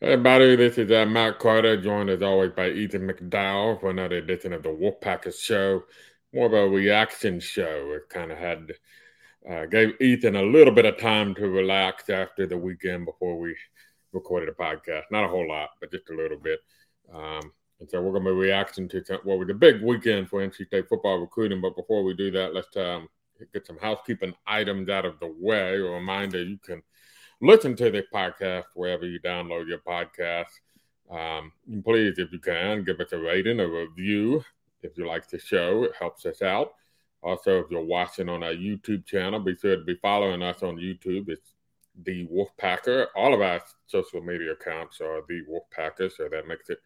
Hey everybody, this is uh, Matt Carter, joined as always by Ethan McDowell for another edition of the Wolfpackers Show. More of a reaction show. It kind of had uh, gave Ethan a little bit of time to relax after the weekend before we recorded a podcast. Not a whole lot, but just a little bit. Um, and so we're going to be reacting to what was a big weekend for NC State football recruiting. But before we do that, let's um, get some housekeeping items out of the way. A reminder you can listen to this podcast wherever you download your podcast. Um, please, if you can, give us a rating, or a review if you like the show. It helps us out. Also, if you're watching on our YouTube channel, be sure to be following us on YouTube. It's the Wolfpacker. All of our social media accounts are the Wolfpacker, so that makes it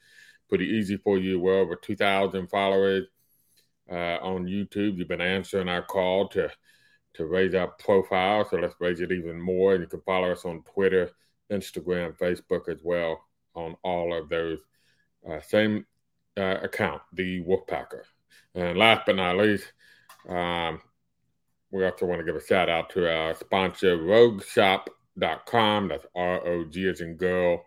pretty easy for you. We're over 2,000 followers uh, on YouTube. You've been answering our call to to raise our profile. So let's raise it even more. And you can follow us on Twitter, Instagram, Facebook as well on all of those uh, same uh, account, the Wolfpacker. And last but not least, um, we also want to give a shout out to our sponsor, rogueshop.com. That's R O G as in girl,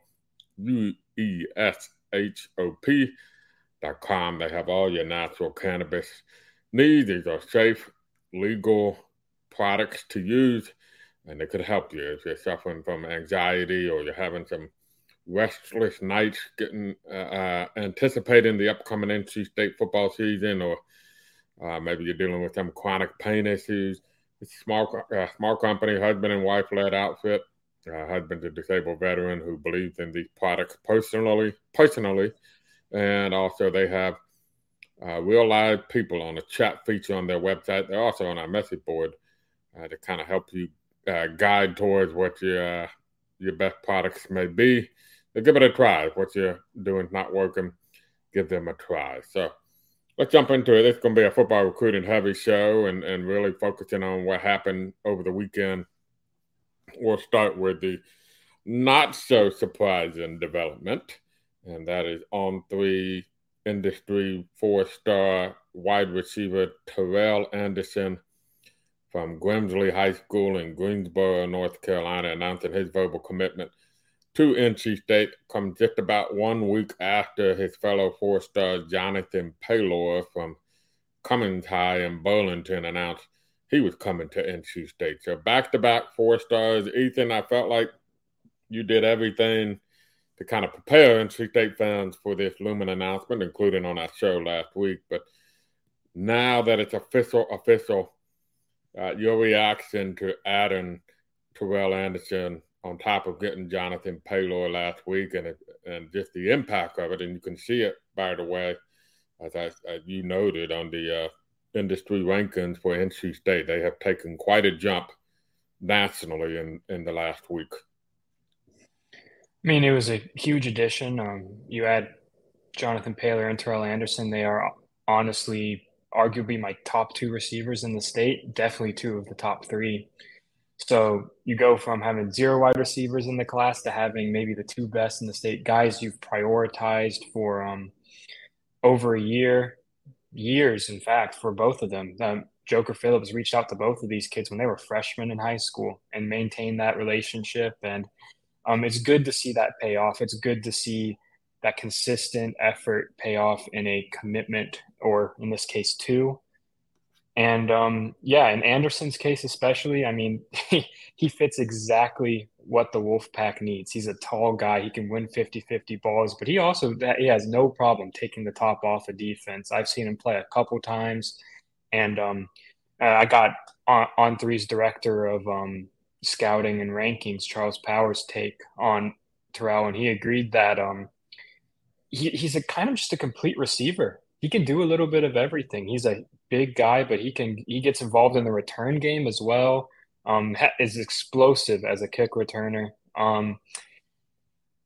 U E S H O P.com. They have all your natural cannabis needs. These are safe, legal, products to use, and they could help you if you're suffering from anxiety or you're having some restless nights, getting uh, uh, anticipating the upcoming NC State football season, or uh, maybe you're dealing with some chronic pain issues. It's a small, uh, small company, husband and wife led outfit. Uh, husband's a disabled veteran who believes in these products personally, personally, and also they have uh, real live people on the chat feature on their website. They're also on our message board uh, to kind of help you uh, guide towards what your uh, your best products may be. So give it a try. If what you're doing is not working, give them a try. So let's jump into it. It's going to be a football recruiting heavy show and, and really focusing on what happened over the weekend. We'll start with the not so surprising development, and that is On3 industry four star wide receiver Terrell Anderson from Grimsley High School in Greensboro, North Carolina, announcing his verbal commitment to NC State comes just about one week after his fellow four star Jonathan Paylor from Cummings High in Burlington announced he was coming to NC State. So back to back four stars. Ethan, I felt like you did everything to kind of prepare NC State fans for this looming announcement, including on our show last week. But now that it's official, official, uh, your reaction to adding Terrell Anderson on top of getting Jonathan Paylor last week and and just the impact of it, and you can see it by the way, as, I, as you noted on the uh, industry rankings for NC State, they have taken quite a jump nationally in in the last week. I mean, it was a huge addition. Um, you add Jonathan Paylor and Terrell Anderson; they are honestly arguably my top two receivers in the state, definitely two of the top three. So you go from having zero wide receivers in the class to having maybe the two best in the state, guys you've prioritized for um, over a year, years, in fact, for both of them. Um, Joker Phillips reached out to both of these kids when they were freshmen in high school and maintained that relationship. And um, it's good to see that pay off. It's good to see that consistent effort pay off in a commitment, or in this case, two. And um, yeah, in Anderson's case, especially, I mean, he, fits exactly what the Wolfpack needs. He's a tall guy. He can win 50 50 balls, but he also he has no problem taking the top off a of defense. I've seen him play a couple times. And um, uh, I got on, On3's director of um, scouting and rankings, Charles Powers, take on Terrell, and he agreed that um, he, he's a kind of just a complete receiver. He can do a little bit of everything. He's a big guy, but he can he gets involved in the return game as well. Um, is explosive as a kick returner. Um,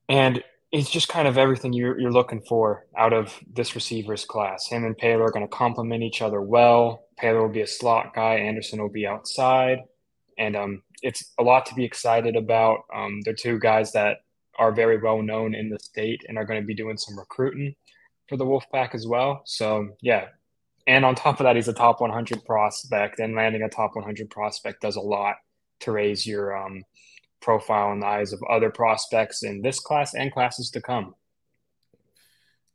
and he's just kind of everything you're, you're looking for out of this receivers class. Him and Paylor are going to complement each other well. Paylor will be a slot guy. Anderson will be outside. And um, it's a lot to be excited about. Um, they're two guys that are very well known in the state and are going to be doing some recruiting for the Wolfpack as well. So yeah, and on top of that, he's a top 100 prospect, and landing a top 100 prospect does a lot to raise your um, profile in the eyes of other prospects in this class and classes to come.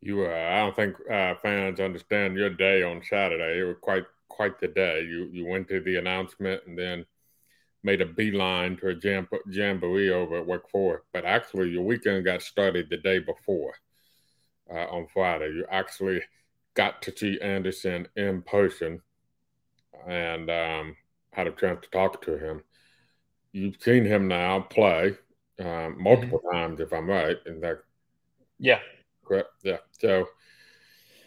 You, uh, I don't think uh, fans understand your day on Saturday. It was quite quite the day. You you went to the announcement and then made a beeline to a jam, jamboree over at Wake Forest. But actually, your weekend got started the day before uh, on Friday. You actually got to see Anderson in person and um, had a chance to talk to him. You've seen him now play um, multiple mm-hmm. times, if I'm right. In that, yeah, correct. Yeah. So,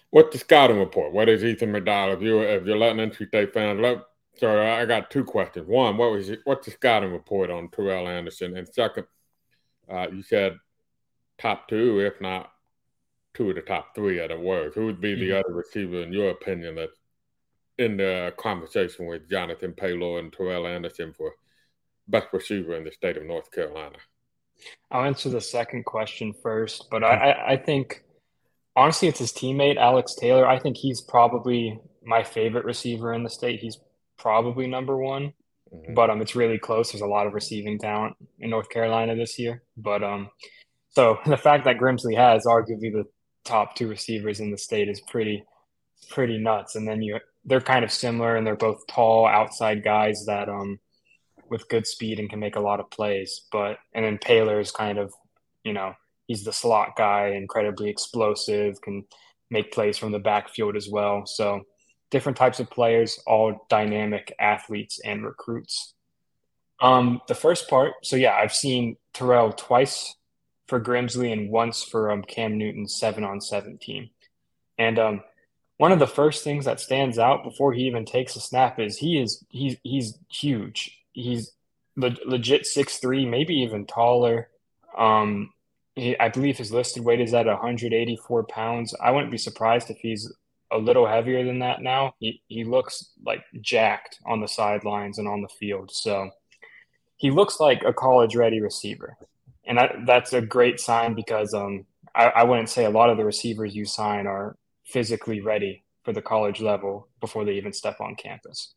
what's the scouting report? What is Ethan McDowell? If you if you're letting NC State fans, let, so I got two questions. One, what was it, what's the scouting report on Terrell Anderson? And second, uh, you said top two, if not two of the top three at the worst. Who would be the mm-hmm. other receiver, in your opinion, that's in the conversation with Jonathan Paylor and Terrell Anderson for best receiver in the state of North Carolina? I'll answer the second question first, but I, I think honestly, it's his teammate Alex Taylor. I think he's probably my favorite receiver in the state. He's probably number one, mm-hmm. but um, it's really close. There's a lot of receiving talent in North Carolina this year, but um, so the fact that Grimsley has arguably the top two receivers in the state is pretty pretty nuts. And then you they're kind of similar and they're both tall outside guys that um with good speed and can make a lot of plays. But and then Paylor is kind of, you know, he's the slot guy, incredibly explosive, can make plays from the backfield as well. So different types of players, all dynamic athletes and recruits. Um, the first part, so yeah, I've seen Terrell twice for Grimsley and once for um, Cam Newton's seven on seven team. And um, one of the first things that stands out before he even takes a snap is he is he's he's huge. He's le- legit six three, maybe even taller. Um, he, I believe his listed weight is at 184 pounds. I wouldn't be surprised if he's a little heavier than that now. He he looks like jacked on the sidelines and on the field. So he looks like a college ready receiver and that, that's a great sign because um, I, I wouldn't say a lot of the receivers you sign are physically ready for the college level before they even step on campus.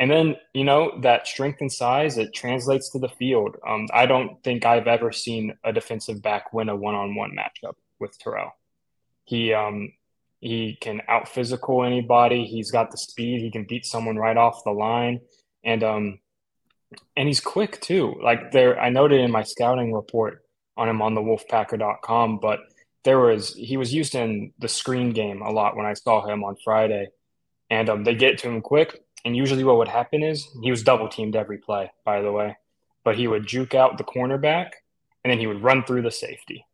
And then, you know, that strength and size, it translates to the field. Um, I don't think I've ever seen a defensive back win a one on one matchup with Terrell. He, um, he can out physical anybody. He's got the speed. He can beat someone right off the line. And um, and he's quick too. Like there, I noted in my scouting report on him on the wolfpacker.com, but there was he was used in the screen game a lot when I saw him on Friday, and um, they get to him quick. And usually, what would happen is he was double teamed every play. By the way, but he would juke out the cornerback, and then he would run through the safety,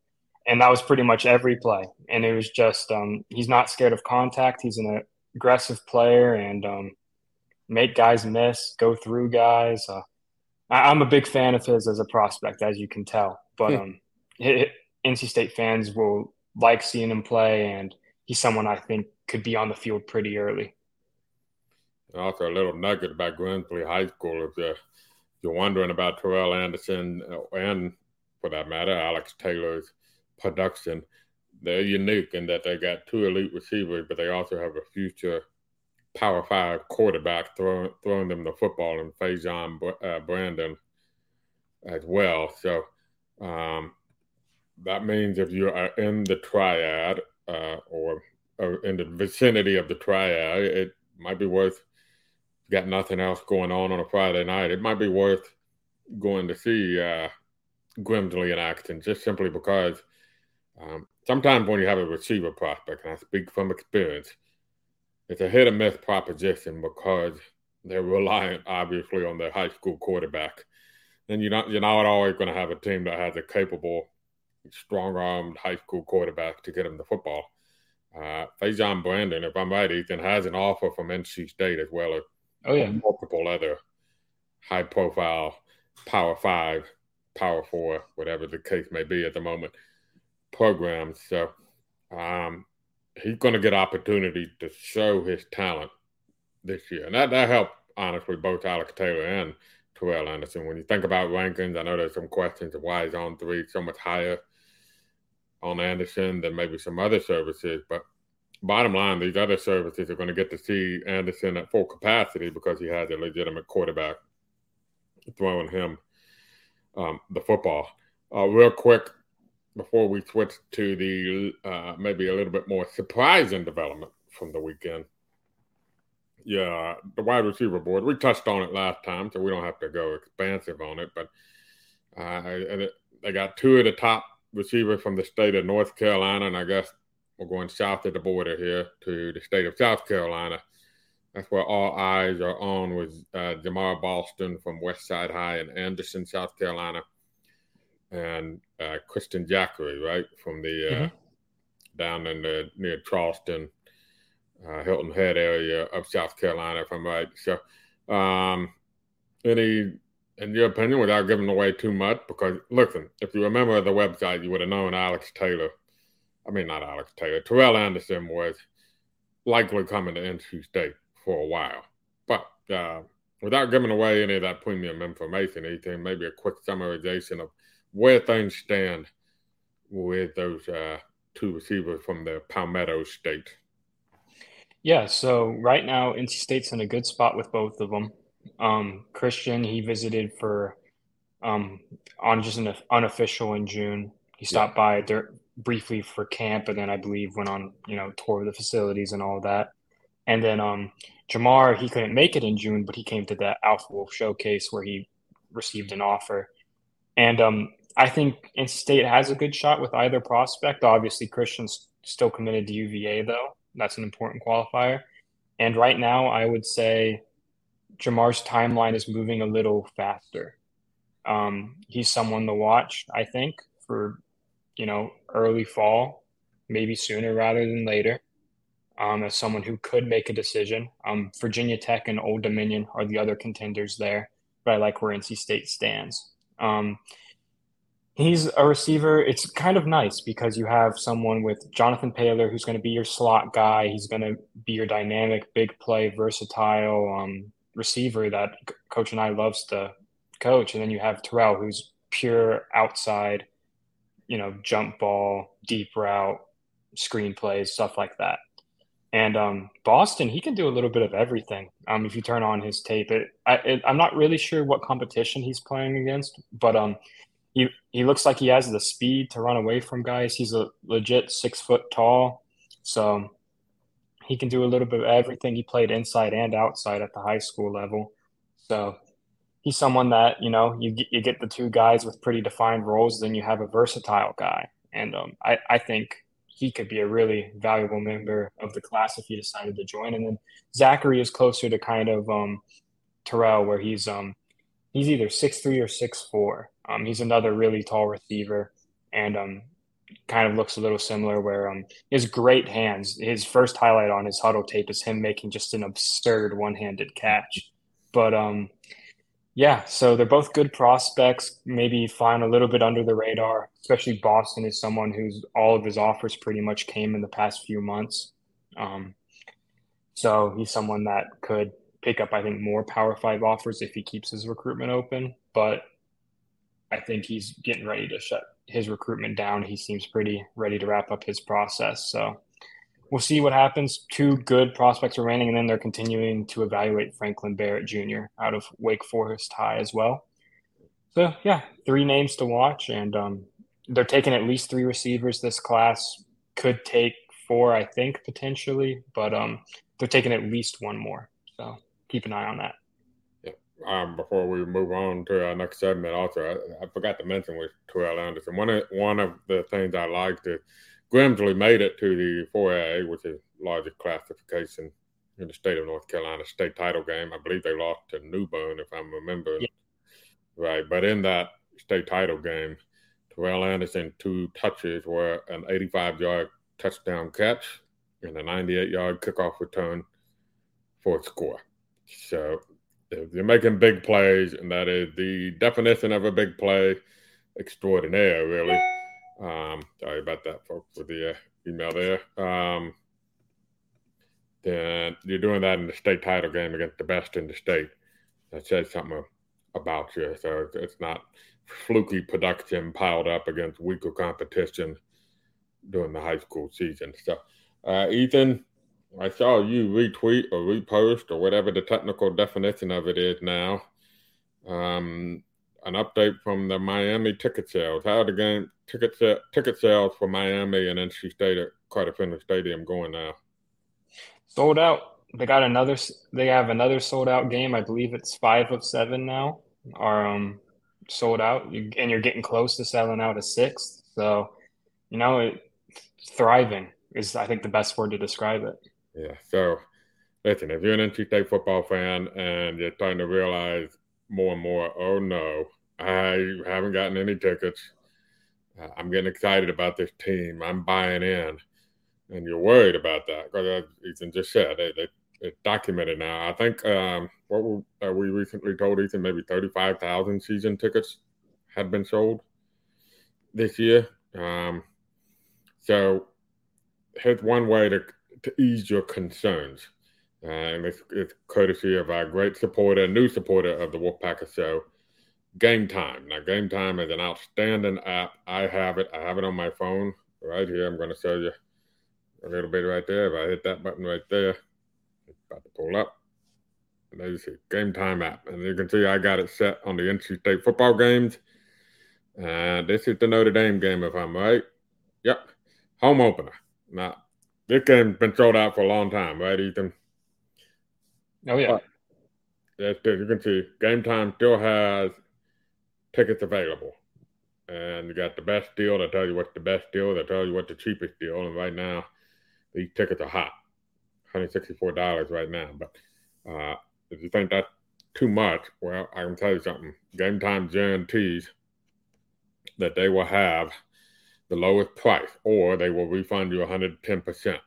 and that was pretty much every play. And it was just um, he's not scared of contact. He's an aggressive player, and um, make guys miss, go through guys. Uh, I, am a big fan of his as a prospect, as you can tell. But hmm. um, NC State fans will like seeing him play, and he's someone I think could be on the field pretty early. Also, a little nugget about Grimsley High School. If you're, you're wondering about Terrell Anderson uh, and, for that matter, Alex Taylor's production, they're unique in that they got two elite receivers, but they also have a future – Power Five quarterback throwing throwing them the football, and Faizon uh, Brandon as well. So um, that means if you are in the triad uh, or, or, in the vicinity of the triad, it might be worth. Got nothing else going on on a Friday night. It might be worth going to see uh, Grimsley in action, just simply because um, sometimes when you have a receiver prospect, and I speak from experience, it's a hit or miss proposition because they're reliant obviously on their high school quarterback. And you're not you're not always going to have a team that has a capable, strong-armed high school quarterback to get them the football. Uh, Faizon Brandon, if I'm right, Ethan has an offer from NC State as well as oh, yeah. multiple other high-profile Power Five, Power Four, whatever the case may be at the moment, programs. So um, he's going to get opportunity to show his talent this year, and that that helped honestly both Alex Taylor and Terrell Anderson. When you think about rankings, I know there's some questions of why he's On3 so much higher on Anderson than maybe some other services, but bottom line, these other services are going to get to see Anderson at full capacity because he has a legitimate quarterback throwing him um, the football. Uh, real quick, before we switch to the uh, maybe a little bit more surprising development from the weekend. Yeah, the wide receiver board. We touched on it last time, so we don't have to go expansive on it. But uh, they got two of the top receivers from the state of North Carolina, and I guess we're going south of the border here to the state of South Carolina. That's where all eyes are on with uh, Jamar Boston from Westside High in Anderson, South Carolina and uh, Christian Jackery, right from the uh, mm-hmm. down in the near Charleston, uh, Hilton Head area of South Carolina, if I'm right. So, um, any in your opinion, without giving away too much, because listen, if you remember the website, you would have known Alex Taylor. I mean, not Alex Taylor. Terrell Anderson was likely coming to NC State for a while, but uh, without giving away any of that premium information, anything, maybe a quick summarization of where things stand with those uh, two receivers from the Palmetto State. Yeah, so right now NC State's in a good spot with both of them. Um, Christian, he visited for um, on just an unofficial in June. He stopped yeah. by briefly for camp, and then I believe went on you know tour of the facilities and all that. And then um, Jamar, he couldn't make it in June, but he came to the Alpha Wolf showcase where he received an offer. And um, I think NC State has a good shot with either prospect. Obviously, Christian's still committed to UVA, though. That's an important qualifier. And right now, I would say Jamar's timeline is moving a little faster. Um, he's someone to watch, I think, for you know early fall, maybe sooner rather than later. Um, as someone who could make a decision, um, Virginia Tech and Old Dominion are the other contenders there, but I like where NC State stands. Um, He's a receiver. It's kind of nice because you have someone with Jonathan Paylor who's going to be your slot guy. He's going to be your dynamic, big play, versatile um, receiver that Coach Anae loves to coach. And then you have Terrell, who's pure outside, you know, jump ball, deep route, screen plays, stuff like that. And um, Boston, he can do a little bit of everything. Um, if you turn on his tape, it, I, I'm not really sure what competition he's playing against, but um, he he looks like he has the speed to run away from guys. He's a legit six foot tall, so he can do a little bit of everything. He played inside and outside at the high school level, so he's someone that you know you get, you get the two guys with pretty defined roles, then you have a versatile guy, and um, I I think he could be a really valuable member of the class if he decided to join. And then Zachary is closer to kind of um, Terrell, where he's um he's either six three or six four. Um, he's another really tall receiver, and um, kind of looks a little similar. Where um, has great hands. His first highlight on his Hudl tape is him making just an absurd one-handed catch. But um, yeah, so they're both good prospects. Maybe flying a little bit under the radar. Especially Boston is someone who's all of his offers pretty much came in the past few months. Um, so he's someone that could pick up, I think, more Power Five offers if he keeps his recruitment open. But I think he's getting ready to shut his recruitment down. He seems pretty ready to wrap up his process. So we'll see what happens. Two good prospects remaining, and then they're continuing to evaluate Franklin Barrett Jr. out of Wake Forest High as well. So yeah, three names to watch, and um, they're taking at least three receivers. This class could take four, I think, potentially, but um, they're taking at least one more. So keep an eye on that. Yeah. Um, before we move on to our next segment, also I, I forgot to mention with Terrell Anderson. One of one of the things I liked is Grimsley made it to the 4A, which is largest classification in the state of North Carolina state title game. I believe they lost to New Bern, if I'm remembering yeah. right. But in that state title game, Terrell Anderson two touches were an 85 yard touchdown catch and a 98 yard kickoff return for a score. So you're making big plays, and that is the definition of a big play extraordinaire, really. Um, sorry about that, folks, with the uh, email there. Um, then you're doing that in the state title game against the best in the state. That says something about you. So it's not fluky production piled up against weaker competition during the high school season. So, uh, Ethan, I saw you retweet or repost or whatever the technical definition of it is now. Um, an update from the Miami ticket sales. How are the game ticket ticket sales for Miami and NC State at Carter Finley Stadium going now? Sold out. They got another. They have another sold out game. I believe it's five of seven now are um, sold out, and you're getting close to selling out a sixth. So, you know, it, thriving is I think the best word to describe it. Yeah. So, listen, if you're an NC State football fan and you're starting to realize more and more, oh no, I haven't gotten any tickets. Uh, I'm getting excited about this team. I'm buying in. And you're worried about that because, Ethan just said, they, they, it's documented now. I think um, what were, uh, we recently told Ethan maybe 35,000 season tickets had been sold this year. Um, so here's one way to, to ease your concerns. Uh, and it's, it's courtesy of our great supporter, new supporter of the Wolfpacker Show, Game Time. Now, Game Time is an outstanding app. I have it. I have it on my phone right here. I'm going to show you a little bit right there. If I hit that button right there, it's about to pull up. And there you see Game Time app. And you can see I got it set on the NC State football games. And this is the Notre Dame game, if I'm right. Yep. Home opener. Now, this game's been sold out for a long time, right, Ethan? Oh, yeah. As you can see, Game Time still has tickets available. And you got the best deal. They tell you what's the best deal. They tell you what the cheapest deal. And right now, these tickets are hot. $164 right now. But uh, if you think that's too much, well, I can tell you something. Game Time guarantees that they will have the lowest price or they will refund you 110%.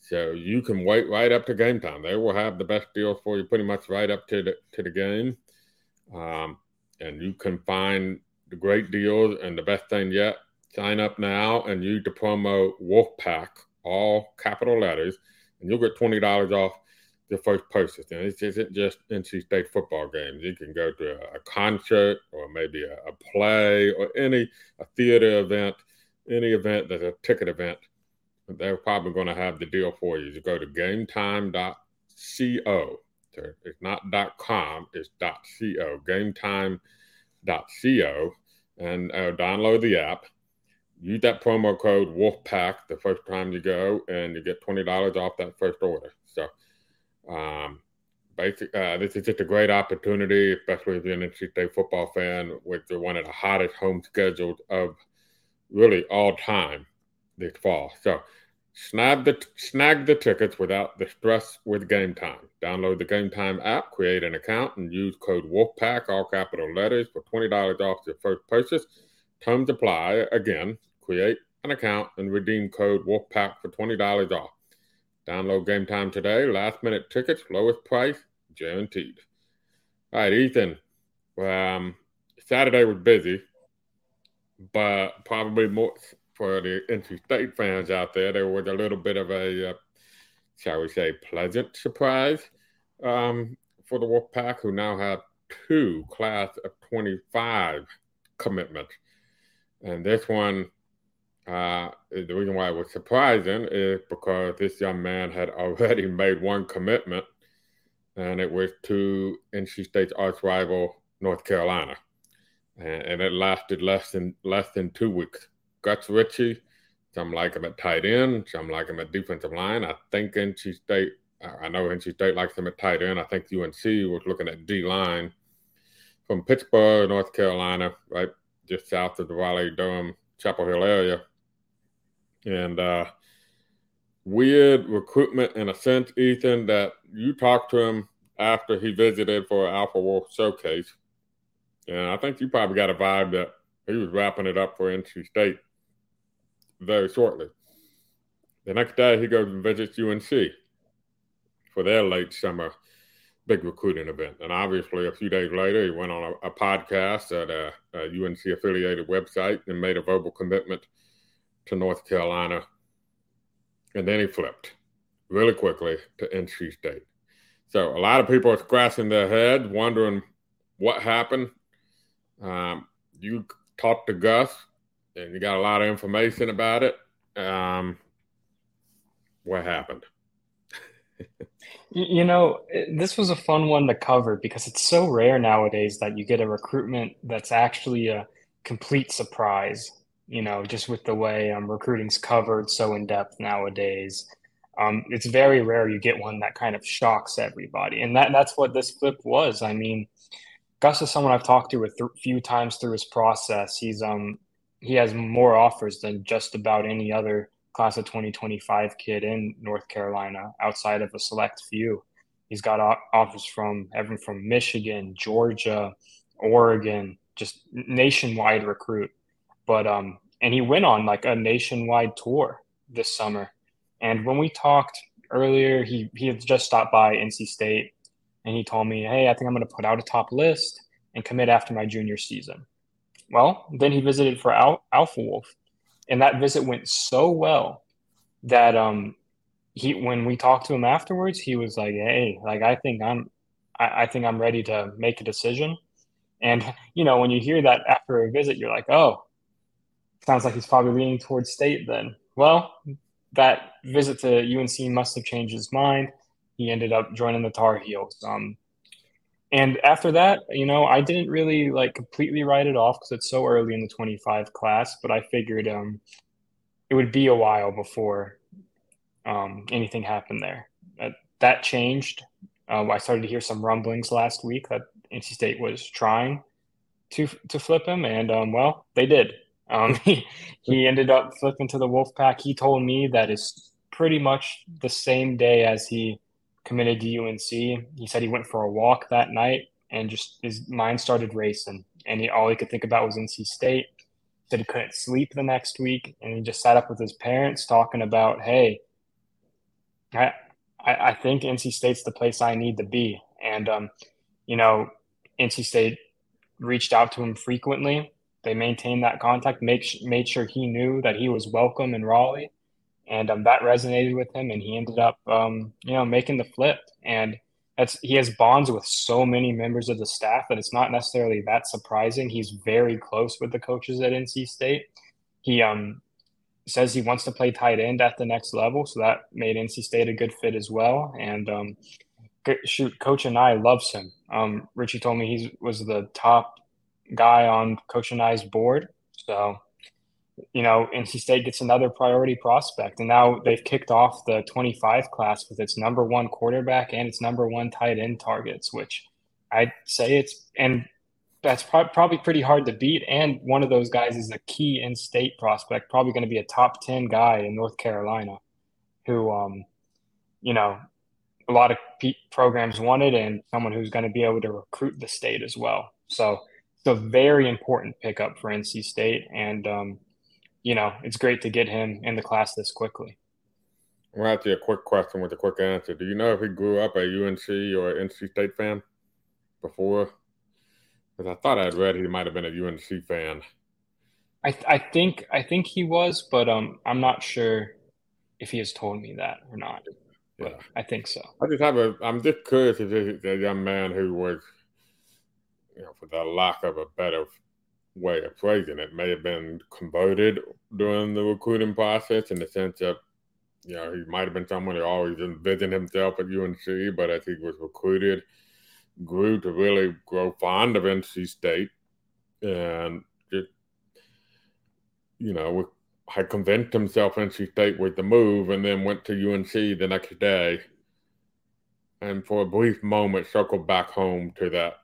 So you can wait right up to game time. They will have the best deals for you pretty much right up to the to the game. Um, and you can find the great deals and the best thing yet. Sign up now and use the promo Wolfpack, all capital letters, and you'll get twenty dollars off the first purchase. And it isn't just NC State football games. You can go to a, a concert or maybe a, a, play or any a theater event, any event that's a ticket event. They're probably going to have the deal for you. You go to gametime.co it's not .com, it's .co. GameTime.co, and uh, download the app. Use that promo code Wolfpack the first time you go, and you get twenty dollars off that first order. So, um, uh, this is just a great opportunity, especially if you're an NC State football fan, with one of the hottest home schedules of really all time this fall. So Snag the snag the tickets without the stress with Game Time. Download the Game Time app, create an account, and use code Wolfpack, all capital letters, for twenty dollars off your first purchase. Terms apply. Again, create an account and redeem code Wolfpack for twenty dollars off. Download Game Time today. Last minute tickets, lowest price, guaranteed. All right, Ethan. Um, Saturday was busy, but probably more for the NC State fans out there, there was a little bit of a, uh, shall we say, pleasant surprise um, for the Wolfpack, who now have two class of 25 commitments. And this one, uh, the reason why it was surprising is because this young man had already made one commitment, and it was to NC State's arch rival, North Carolina. And, it lasted less than less than two weeks. Gus Ritchie. Some like him at tight end. Some like him at defensive line. I think NC State, I know NC State likes him at tight end. I think UNC was looking at D line from Pittsboro, North Carolina, right just south of the Raleigh Durham, Chapel Hill area. And uh, weird recruitment in a sense, Ethan, that you talked to him after he visited for Alpha Wolf Showcase. And I think you probably got a vibe that he was wrapping it up for NC State very shortly. The next day, he goes and visits UNC for their late summer big recruiting event. And obviously, a few days later, he went on a, a podcast at a, a UNC affiliated website and made a verbal commitment to North Carolina. And then he flipped really quickly to NC State. So a lot of people are scratching their heads, wondering what happened. Um, you talked to Gus and you got a lot of information about it. Um, what happened? You know, this was a fun one to cover because it's so rare nowadays that you get a recruitment that's actually a complete surprise. You know, just with the way um, recruiting's covered so in depth nowadays, um, it's very rare you get one that kind of shocks everybody, and that that's what this flip was. I mean, Gus is someone I've talked to a th- few times through his process. He's um he has more offers than just about any other class of 2025 kid in North Carolina outside of a select few. He's got offers from everyone from Michigan, Georgia, Oregon, just nationwide recruit. But um and he went on like a nationwide tour this summer. And when we talked earlier, he he had just stopped by NC State and he told me, "Hey, I think I'm going to put out a top list and commit after my junior season." Well, then he visited for Al- Alpha Wolf, and that visit went so well that um he when we talked to him afterwards, he was like, "Hey, like I think I'm I, I think I'm ready to make a decision." And you know, when you hear that after a visit, you're like, "Oh, sounds like he's probably leaning towards state then." Well, that visit to UNC must have changed his mind he ended up joining the Tar Heels. Um, and after that, you know, I didn't really like completely write it off because it's so early in the 25 class, but I figured um, it would be a while before um, anything happened there. Uh, that changed. Uh, I started to hear some rumblings last week that NC State was trying to to flip him, and um, well, they did. Um, he, he ended up flipping to the Wolfpack. He told me that is pretty much the same day as he committed to UNC. He said he went for a walk that night and just his mind started racing. And he, all he could think about was NC State. Said he couldn't sleep the next week, and he just sat up with his parents talking about, "Hey, I, I, I think NC State's the place I need to be." And um, you know, NC State reached out to him frequently. They maintained that contact, make, made sure he knew that he was welcome in Raleigh, and um, that resonated with him, and he ended up, um, you know, making the flip. And that's he has bonds with so many members of the staff that it's not necessarily that surprising. He's very close with the coaches at NC State. He um, says he wants to play tight end at the next level, so that made NC State a good fit as well. And um, shoot, Coach Anae loves him. Um, Ritchie told me he was the top guy on Coach Anae's board, so you know, NC State gets another priority prospect. And now they've kicked off the 25 class with its number one quarterback and its number one tight end targets, which I'd say it's, and that's pro- probably pretty hard to beat. And one of those guys is a key in state prospect, probably going to be a top 10 guy in North Carolina who, um, you know, a lot of P- programs wanted and someone who's going to be able to recruit the state as well. So it's a very important pickup for NC State. And, um, you know, it's great to get him in the class this quickly. I'm going to ask you a quick question with a quick answer. Do you know if he grew up a UNC or NC State fan before? Because I thought I'd read he might have been a UNC fan. I, I think I think he was, but um, I'm not sure if he has told me that or not. But. I think so. I just have a. I'm just curious if this a young man who was, you know, for the lack of a better way of phrasing it may have been converted during the recruiting process in the sense that you know he might have been someone who always envisioned himself at UNC, but as he was recruited, grew to really grow fond of NC State, and just you know had convinced himself NC State was the move, and then went to UNC the next day, and for a brief moment circled back home to that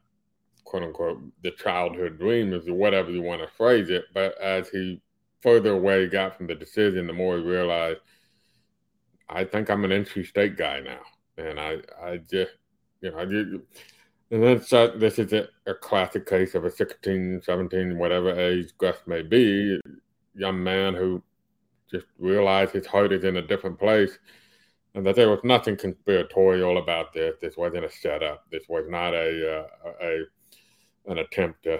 quote unquote the childhood dream is whatever you want to phrase it. But as he further away got from the decision, the more he realized, I think I'm an NC State guy now, and I I just you know I and then so this is a, a, classic case of a 16, 17, whatever age Gus may be, young man who just realized his heart is in a different place and that there was nothing conspiratorial about this. This wasn't a setup. This was not a uh, a an attempt to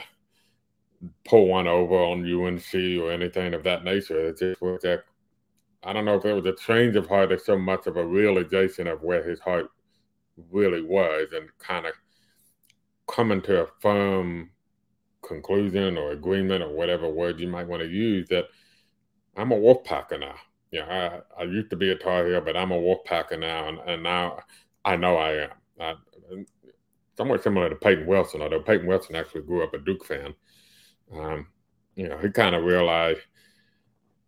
pull one over on UNC or anything of that nature. It just was that I don't know if it was a change of heart or so much of a realization of where his heart really was and kind of coming to a firm conclusion or agreement or whatever word you might want to use that I'm a Wolfpacker now. you know, I, I used to be a Tar Heel, but I'm a Wolfpacker now, and, and now I know I am. I, somewhat similar to Peyton Wilson, although Peyton Wilson actually grew up a Duke fan. Um, you know, he kind of realized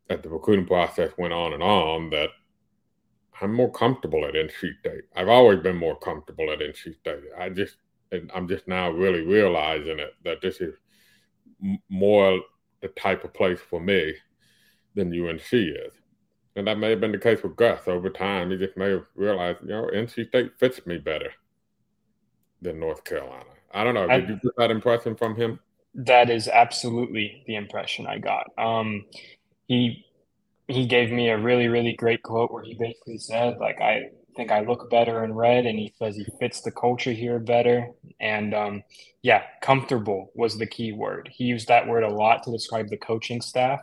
that the recruiting process went on and on that I'm more comfortable at NC State. I've always been more comfortable at NC State. I just, I'm just now really realizing it that this is more the type of place for me than UNC is. And that may have been the case with Gus over time. He just may have realized, you know, NC State fits me better than North Carolina. I don't know. Did I, you get that impression from him? That is absolutely the impression I got. Um, he he gave me a really really great quote where he basically said like I think I look better in red, and he says he fits the culture here better. And um, yeah, comfortable was the key word. He used that word a lot to describe the coaching staff.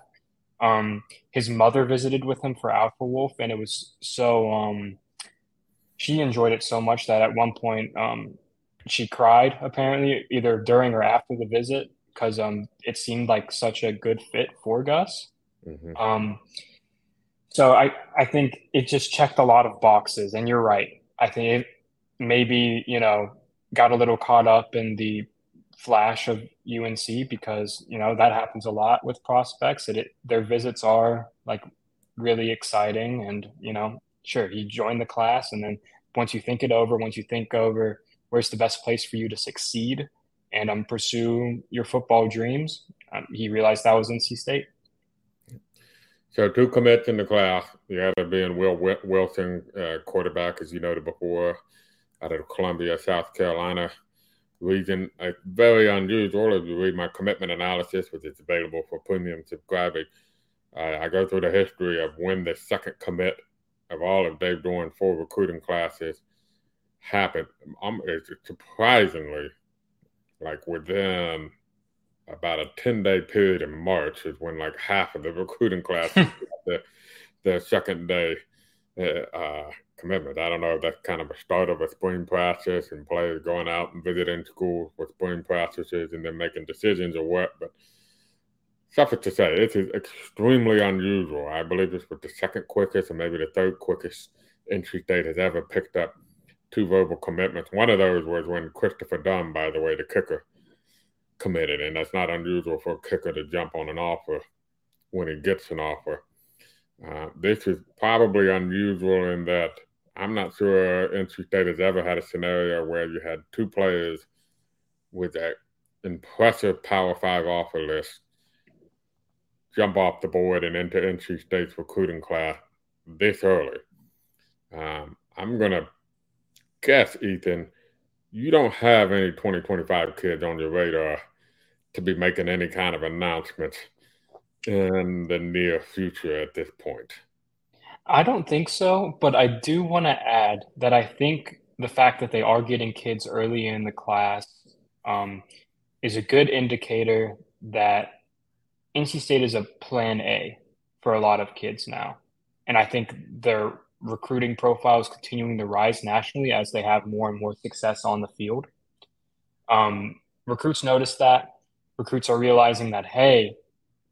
Um, his mother visited with him for Alpha Wolf, and it was so. Um, she enjoyed it so much that at one point um, she cried apparently either during or after the visit because um, it seemed like such a good fit for Gus. Mm-hmm. Um, so I, I think it just checked a lot of boxes, and you're right. I think it maybe you know got a little caught up in the flash of UNC because you know that happens a lot with prospects. That it their visits are like really exciting, and you know, sure he joined the class, and then once you think it over, once you think over where's the best place for you to succeed and um, pursue your football dreams, um, he realized that was NC State. So two commits in the class. The other being Will Wilson, uh, quarterback, as you noted before, out of Columbia, South Carolina region. A very unusual. If you read my commitment analysis, which is available for premium subscribing, uh, I go through the history of when the second commit of all of Dave Doeren's four recruiting classes happened. Um, it's surprisingly, like within about a 10 day period in March is when like half of the recruiting class the, the second day uh, uh, commitment. I don't know if that's kind of a start of a spring process and players going out and visiting schools for spring processes and then making decisions or what, but suffice to say, it is extremely unusual. I believe this was the second quickest and maybe the third quickest NC State has ever picked up two verbal commitments. One of those was when Christopher Dunn, by the way, the kicker, committed, and that's not unusual for a kicker to jump on an offer when he gets an offer. Uh, this is probably unusual in that I'm not sure NC State has ever had a scenario where you had two players with that impressive Power Five offer list jump off the board and into NC State's recruiting class this early. Um, I'm going to guess, Ethan, you don't have any 2025 kids on your radar to be making any kind of announcements in the near future at this point. I don't think so, but I do want to add that I think the fact that they are getting kids early in the class um, is a good indicator that NC State is a plan A for a lot of kids now. And I think they're recruiting profiles continuing to rise nationally as they have more and more success on the field. Um, recruits notice that. Recruits are realizing that, hey,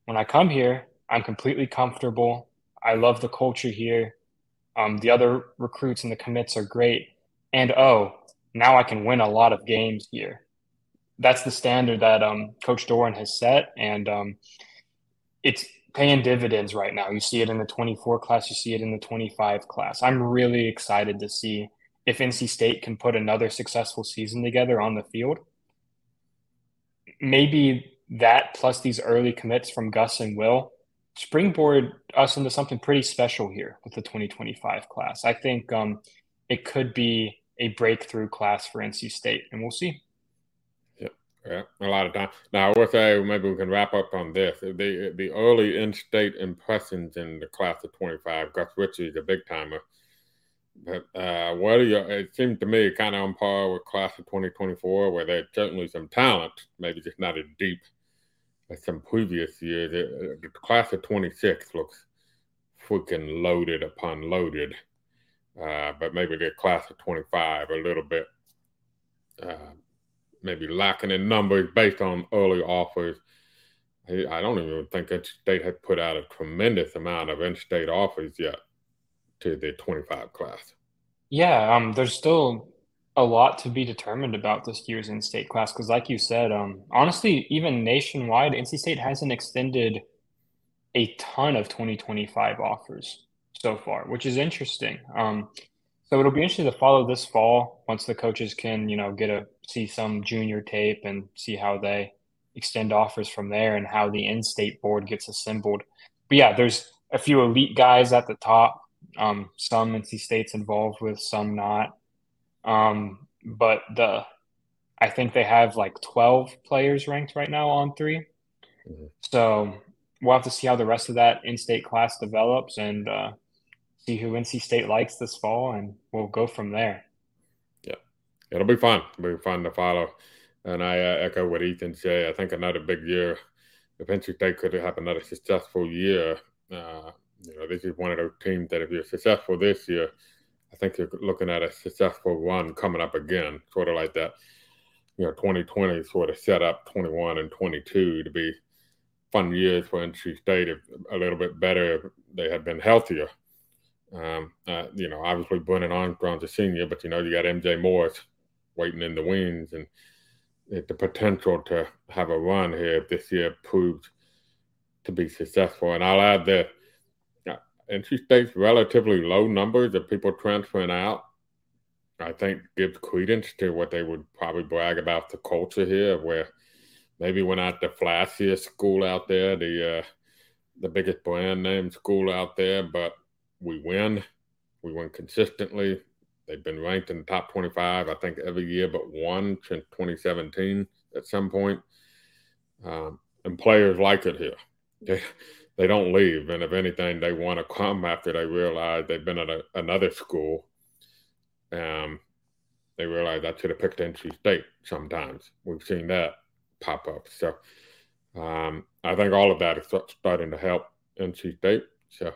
when I come here, I'm completely comfortable. I love the culture here. Um, the other recruits and the commits are great. And oh, now I can win a lot of games here. That's the standard that um, Coach Doeren has set. And um, it's paying dividends right now. You see it in the 24 class, you see it in the 25 class. I'm really excited to see if NC State can put another successful season together on the field. Maybe that plus these early commits from Gus and Will springboard us into something pretty special here with the 2025 class. I think um, it could be a breakthrough class for NC State, and we'll see. Yeah, a lot of time. Now, I will say maybe we can wrap up on this. The the early in-state impressions in the class of 25, Gus Ritchie is a big timer. But uh, what are your, it seems to me kind of on par with class of 2024, where there's certainly some talent, maybe just not as deep as some previous years. It, the class of 26 looks freaking loaded upon loaded. Uh, but maybe the class of 25 a little bit uh, maybe lacking in numbers based on early offers. I don't even think NC State had put out a tremendous amount of in-state offers yet to the 25 class. Yeah, um, there's still a lot to be determined about this year's in-state class because, like you said, um, honestly, even nationwide, NC State hasn't extended a ton of 2025 offers so far, which is interesting. Um, so it'll be interesting to follow this fall once the coaches can, you know, get a see some junior tape and see how they extend offers from there and how the in-state board gets assembled. But yeah, there's a few elite guys at the top. Um, some NC State's involved with, some not. Um, but the I think they have like 12 players ranked right now On3 mm-hmm. So we'll have to see how the rest of that in-state class develops and uh, see who NC State likes this fall, and we'll go from there. Yeah, it'll be fun. It'll be fun to follow. And I uh, echo what Ethan said. I think another big year. If NC State could have another successful year, uh, you know, this is one of those teams that if you're successful this year, I think you're looking at a successful run coming up again, sort of like that. You know, 2020 sort of set up 21 and 22 to be fun years for NC State, if a little bit better if they had been healthier. Um, uh, you know, obviously Brennan Armstrong's a senior, but you know you got MJ Morris waiting in the wings, and the potential to have a run here if this year proved to be successful. And I'll add that uh, NC State's relatively low numbers of people transferring out. I think gives credence to what they would probably brag about the culture here, where maybe we're not the flashiest school out there, the uh, the biggest brand name school out there, but we win. We win consistently. They've been ranked in the top 25, I think, every year but one since 2017 at some point. Um, and players like it here. They, they don't leave. And if anything, they want to come after they realize they've been at a, another school. Um, they realize I should have picked NC State sometimes. We've seen that pop up. So um, I think all of that is starting to help NC State. So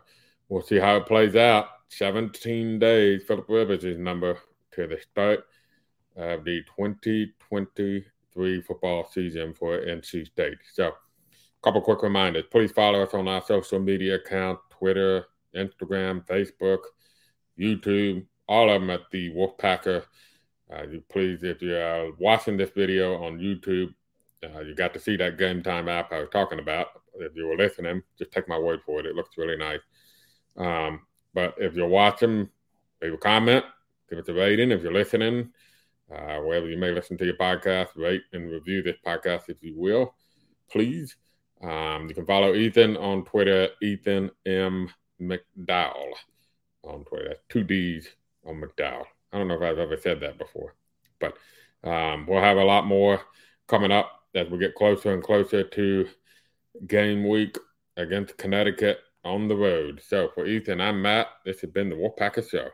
we'll see how it plays out. 17 days, Philip Rivers' number to the start of the 2023 football season for NC State. So, a couple quick reminders. Please follow us on our social media account Twitter, Instagram, Facebook, YouTube, all of them at the Wolfpacker. Uh, you please, if you're watching this video on YouTube, uh, you got to see that game time app I was talking about. If you were listening, just take my word for it. It looks really nice. Um, but if you're watching, leave a comment, give us a rating. If you're listening, uh, wherever you may listen to your podcast, rate and review this podcast if you will, please. Um, you can follow Ethan on Twitter, Ethan M. McDowell on Twitter. Two D's on McDowell. I don't know if I've ever said that before, but um, we'll have a lot more coming up as we get closer and closer to game week against Connecticut on the road. So for Ethan, I'm Matt. This has been the Wolfpacker Show.